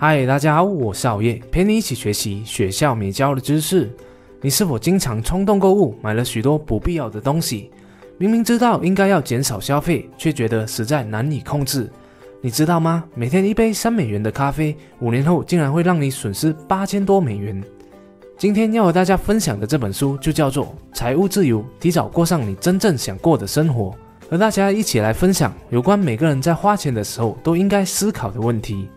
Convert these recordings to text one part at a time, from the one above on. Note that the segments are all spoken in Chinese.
嗨，大家好，我是熬夜，陪你一起学习学校没教的知识。你是否经常冲动购物，买了许多不必要的东西？明明知道应该要减少消费，却觉得实在难以控制。你知道吗？每天一杯三美元的咖啡，五年后竟然会让你损失八千多美元。今天要和大家分享的这本书就叫做《财务自由：提早过上你真正想过的生活》，和大家一起来分享有关每个人在花钱的时候都应该思考的问题。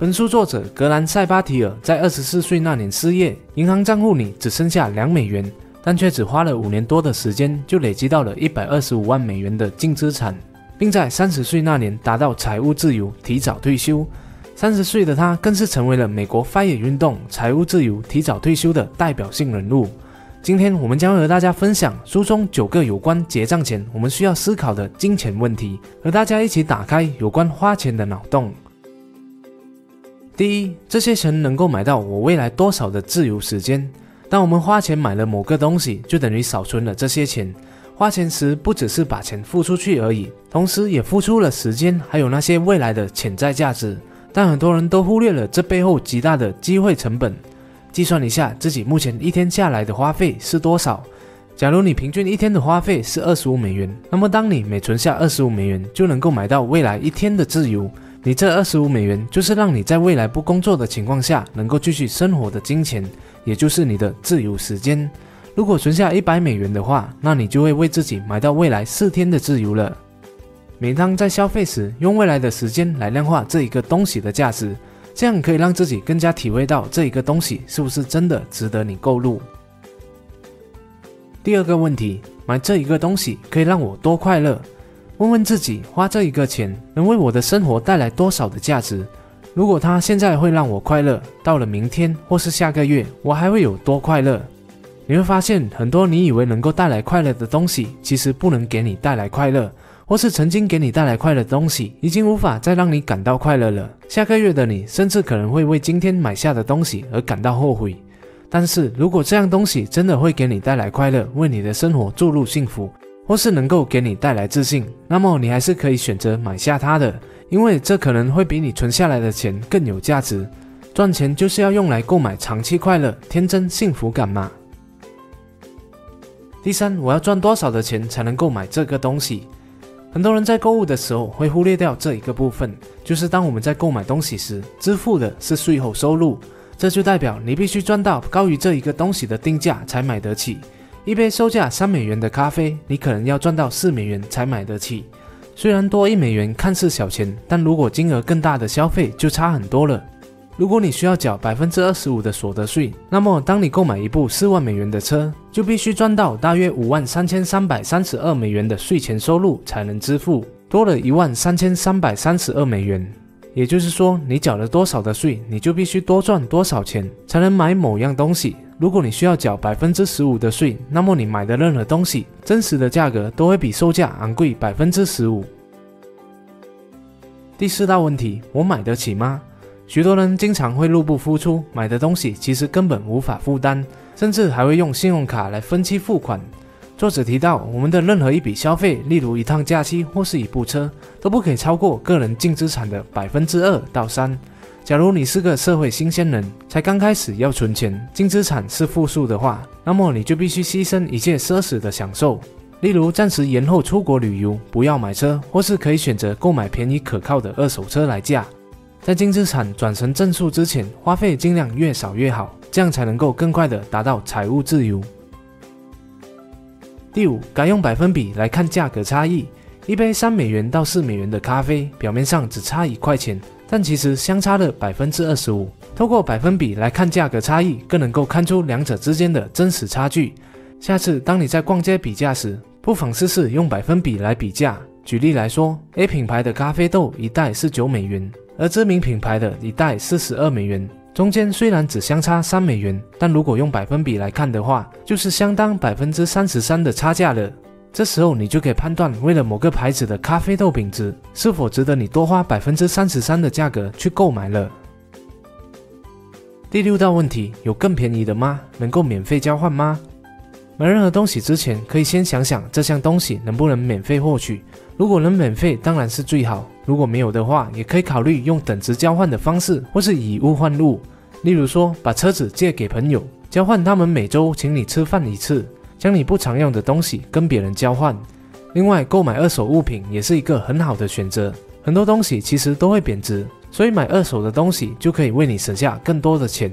本书作者格兰塞巴提尔在二十四岁那年失业，银行账户里只剩下两美元，但却只花了五年多的时间就累积到了一百二十五万美元的净资产，并在三十岁那年达到财务自由，提早退休。三十岁的他更是成为了美国 FIRE 运动财务自由、提早退休的代表性人物。今天我们将和大家分享书中九个有关结账前我们需要思考的金钱问题，和大家一起打开有关花钱的脑洞。第一，这些钱能够买到我未来多少的自由时间？当我们花钱买了某个东西，就等于少存了这些钱。花钱时不只是把钱付出去而已，同时也付出了时间，还有那些未来的潜在价值。但很多人都忽略了这背后极大的机会成本。计算一下自己目前一天下来的花费是多少？假如你平均一天的花费是二十五美元，那么当你每存下二十五美元，就能够买到未来一天的自由。你这二十五美元就是让你在未来不工作的情况下能够继续生活的金钱，也就是你的自由时间。如果存下一百美元的话，那你就会为自己买到未来四天的自由了。每当在消费时，用未来的时间来量化这一个东西的价值，这样可以让自己更加体会到这一个东西是不是真的值得你购入。第二个问题，买这一个东西可以让我多快乐？问问自己，花这一个钱能为我的生活带来多少的价值？如果它现在会让我快乐，到了明天或是下个月，我还会有多快乐？你会发现，很多你以为能够带来快乐的东西，其实不能给你带来快乐，或是曾经给你带来快乐的东西，已经无法再让你感到快乐了。下个月的你，甚至可能会为今天买下的东西而感到后悔。但是如果这样东西真的会给你带来快乐，为你的生活注入幸福，或是能够给你带来自信，那么你还是可以选择买下它的，因为这可能会比你存下来的钱更有价值。赚钱就是要用来购买长期快乐、天真幸福感嘛。第三，我要赚多少的钱才能购买这个东西？很多人在购物的时候会忽略掉这一个部分，就是当我们在购买东西时，支付的是税后收入，这就代表你必须赚到高于这一个东西的定价才买得起。一杯售价三美元的咖啡，你可能要赚到四美元才买得起。虽然多一美元看似小钱，但如果金额更大的消费就差很多了。如果你需要缴百分之二十五的所得税，那么当你购买一部四万美元的车，就必须赚到大约五万三千三百三十二美元的税前收入才能支付，多了一万三千三百三十二美元。也就是说，你缴了多少的税，你就必须多赚多少钱才能买某样东西。如果你需要缴百分之十五的税，那么你买的任何东西，真实的价格都会比售价昂贵百分之十五。第四大问题，我买得起吗？许多人经常会入不敷出，买的东西其实根本无法负担，甚至还会用信用卡来分期付款。作者提到，我们的任何一笔消费，例如一趟假期或是一部车，都不可以超过个人净资产的百分之二到三。假如你是个社会新鲜人，才刚开始要存钱，净资产是负数的话，那么你就必须牺牲一切奢侈的享受，例如暂时延后出国旅游，不要买车，或是可以选择购买便宜可靠的二手车来驾。在净资产转成正数之前，花费尽量越少越好，这样才能够更快的达到财务自由。第五，改用百分比来看价格差异。一杯三美元到四美元的咖啡，表面上只差一块钱。但其实相差了百分之二十五。通过百分比来看价格差异，更能够看出两者之间的真实差距。下次当你在逛街比价时，不妨试试用百分比来比价。举例来说，A 品牌的咖啡豆一袋是九美元，而知名品牌的一袋是十二美元。中间虽然只相差三美元，但如果用百分比来看的话，就是相当百分之三十三的差价了。这时候你就可以判断，为了某个牌子的咖啡豆品质是否值得你多花百分之三十三的价格去购买了。第六道问题，有更便宜的吗？能够免费交换吗？买任何东西之前，可以先想想这项东西能不能免费获取。如果能免费，当然是最好；如果没有的话，也可以考虑用等值交换的方式，或是以物换物。例如说，把车子借给朋友，交换他们每周请你吃饭一次，将你不常用的东西跟别人交换。另外，购买二手物品也是一个很好的选择。很多东西其实都会贬值，所以买二手的东西就可以为你省下更多的钱。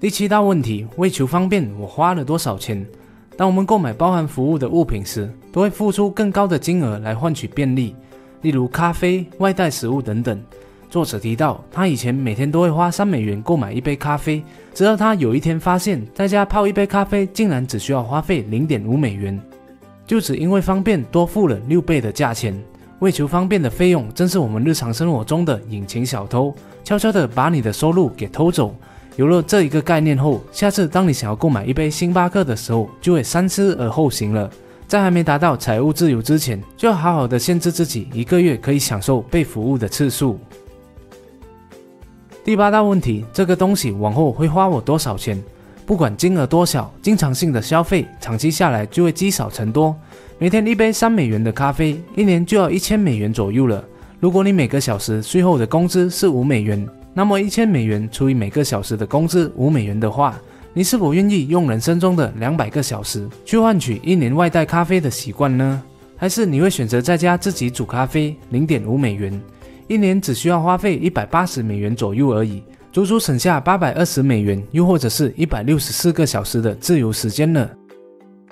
第七大问题，为求方便，我花了多少钱？当我们购买包含服务的物品时，都会付出更高的金额来换取便利，例如咖啡、外带食物等等。作者提到，他以前每天都会花三美元购买一杯咖啡，直到他有一天发现，在家泡一杯咖啡竟然只需要花费零点五美元，就只因为方便多付了六倍的价钱。为求方便的费用，正是我们日常生活中的隐形小偷，悄悄地把你的收入给偷走。有了这一个概念后，下次当你想要购买一杯星巴克的时候，就会三思而后行了。在还没达到财务自由之前，就要好好的限制自己一个月可以享受被服务的次数。第八大问题，这个东西往后会花我多少钱？不管金额多小，经常性的消费，长期下来就会积少成多。每天一杯三美元的咖啡，一年就要一千美元左右了。如果你每个小时税后的工资是五美元，那么一千美元除以每个小时的工资五美元的话，你是否愿意用人生中的两百个小时去换取一年外带咖啡的习惯呢？还是你会选择在家自己煮咖啡，零点五美元，一年只需要花费一百八十美元左右而已，足足省下八百二十美元，又或者是一百六十四个小时的自由时间呢？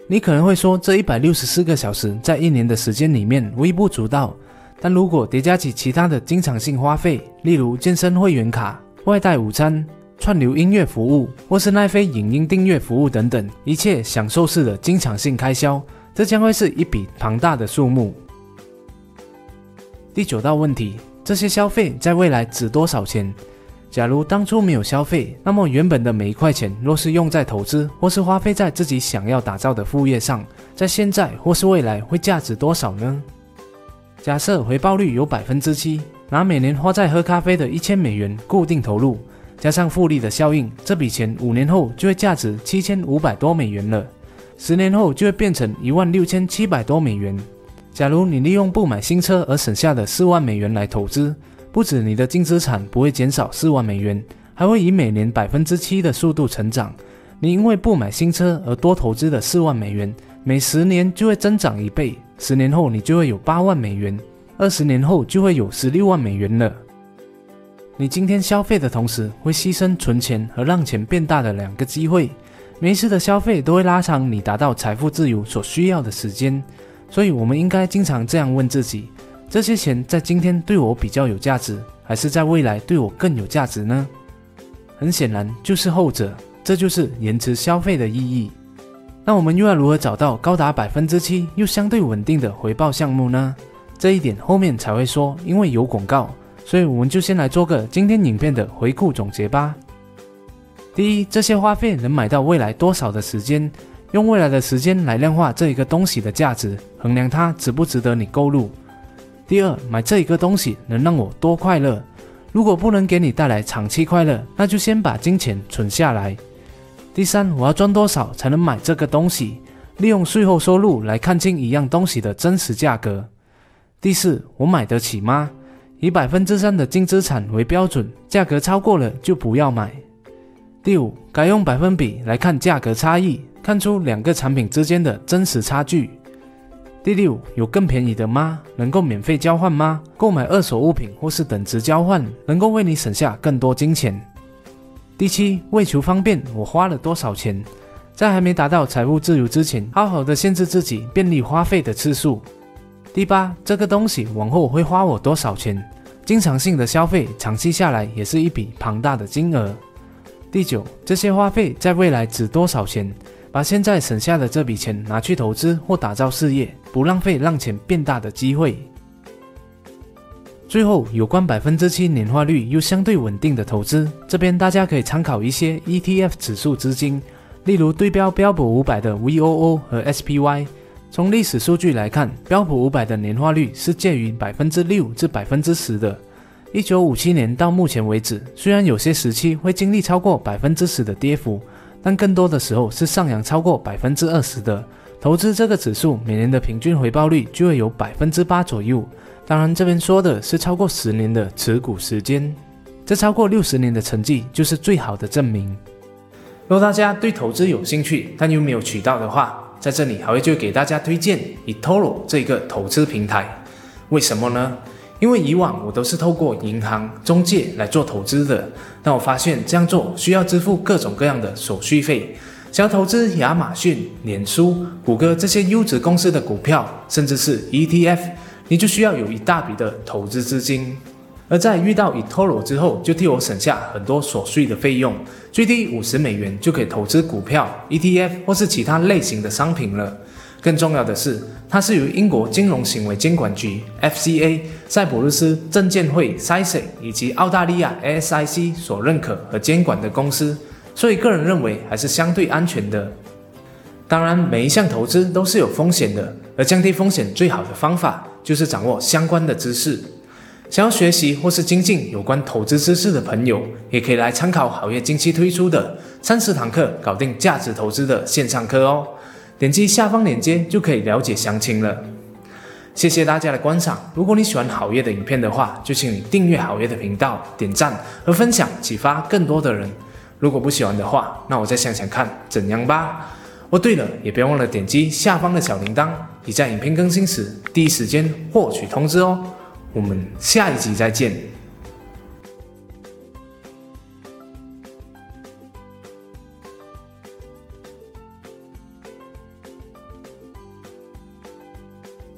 你可能会说，这一百六十四个小时在一年的时间里面微不足道。但如果叠加起其他的经常性花费，例如健身会员卡、外带午餐、串流音乐服务，或是奈飞影音订阅服务等等，一切享受式的经常性开销，这将会是一笔庞大的数目。第九道问题：这些消费在未来值多少钱？假如当初没有消费，那么原本的每一块钱，若是用在投资，或是花费在自己想要打造的副业上，在现在或是未来会价值多少呢？假设回报率有百分之七，拿每年花在喝咖啡的一千美元固定投入，加上复利的效应，这笔钱五年后就会价值七千五百多美元了。十年后就会变成一万六千七百多美元。假如你利用不买新车而省下的四万美元来投资，不止你的净资产不会减少四万美元，还会以每年百分之七的速度成长。你因为不买新车而多投资的四万美元，每十年就会增长一倍。十年后，你就会有八万美元；二十年后，就会有十六万美元了。你今天消费的同时，会牺牲存钱和让钱变大的两个机会。每一次的消费都会拉长你达到财富自由所需要的时间。所以，我们应该经常这样问自己：这些钱在今天对我比较有价值，还是在未来对我更有价值呢？很显然，就是后者。这就是延迟消费的意义。那我们又要如何找到高达百分之七又相对稳定的回报项目呢？这一点后面才会说，因为有广告，所以我们就先来做个今天影片的回顾总结吧。第一，这些花费能买到未来多少的时间？用未来的时间来量化这一个东西的价值，衡量它值不值得你购入。第二，买这一个东西能让我多快乐？如果不能给你带来长期快乐，那就先把金钱存下来。第三，我要赚多少才能买这个东西？利用税后收入来看清一样东西的真实价格。第四，我买得起吗？以百分之三的净资产为标准，价格超过了就不要买。第五，改用百分比来看价格差异，看出两个产品之间的真实差距。第六，有更便宜的吗？能够免费交换吗？购买二手物品或是等值交换，能够为你省下更多金钱。第七，为求方便，我花了多少钱？在还没达到财务自由之前，好好的限制自己便利花费的次数。第八，这个东西往后会花我多少钱？经常性的消费，长期下来也是一笔庞大的金额。第九，这些花费在未来值多少钱？把现在省下的这笔钱拿去投资或打造事业，不浪费让钱变大的机会。最后，有关百分之七年化率又相对稳定的投资，这边大家可以参考一些 ETF 指数资金，例如对标标普五百的 VOO 和 SPY。从历史数据来看，标普五百的年化率是介于百分之六至百分之十的。一九五七年到目前为止，虽然有些时期会经历超过百分之十的跌幅，但更多的时候是上扬超过百分之二十的。投资这个指数每年的平均回报率就会有百分之八左右。当然，这边说的是超过十年的持股时间，这超过六十年的成绩就是最好的证明。如果大家对投资有兴趣，但又没有渠道的话，在这里还会就给大家推荐 eToro 这个投资平台。为什么呢？因为以往我都是透过银行中介来做投资的，但我发现这样做需要支付各种各样的手续费。想要投资亚马逊、脸书、谷歌这些优质公司的股票，甚至是 ETF，你就需要有一大笔的投资资金。而在遇到 eToro 之后，就替我省下很多琐碎的费用，最低五十美元就可以投资股票、ETF 或是其他类型的商品了。更重要的是，它是由英国金融行为监管局 FCA、塞浦路斯证监会 SIC 以及澳大利亚 ASIC 所认可和监管的公司。所以，个人认为还是相对安全的。当然，每一项投资都是有风险的，而降低风险最好的方法就是掌握相关的知识。想要学习或是精进有关投资知识的朋友，也可以来参考好业近期推出的三十堂课搞定价值投资的线上课哦。点击下方链接就可以了解详情了。谢谢大家的观赏。如果你喜欢好业的影片的话，就请你订阅好业的频道、点赞和分享，启发更多的人。如果不喜欢的话，那我再想想看怎样吧。哦，对了，也别忘了点击下方的小铃铛，以在影片更新时第一时间获取通知哦。我们下一集再见。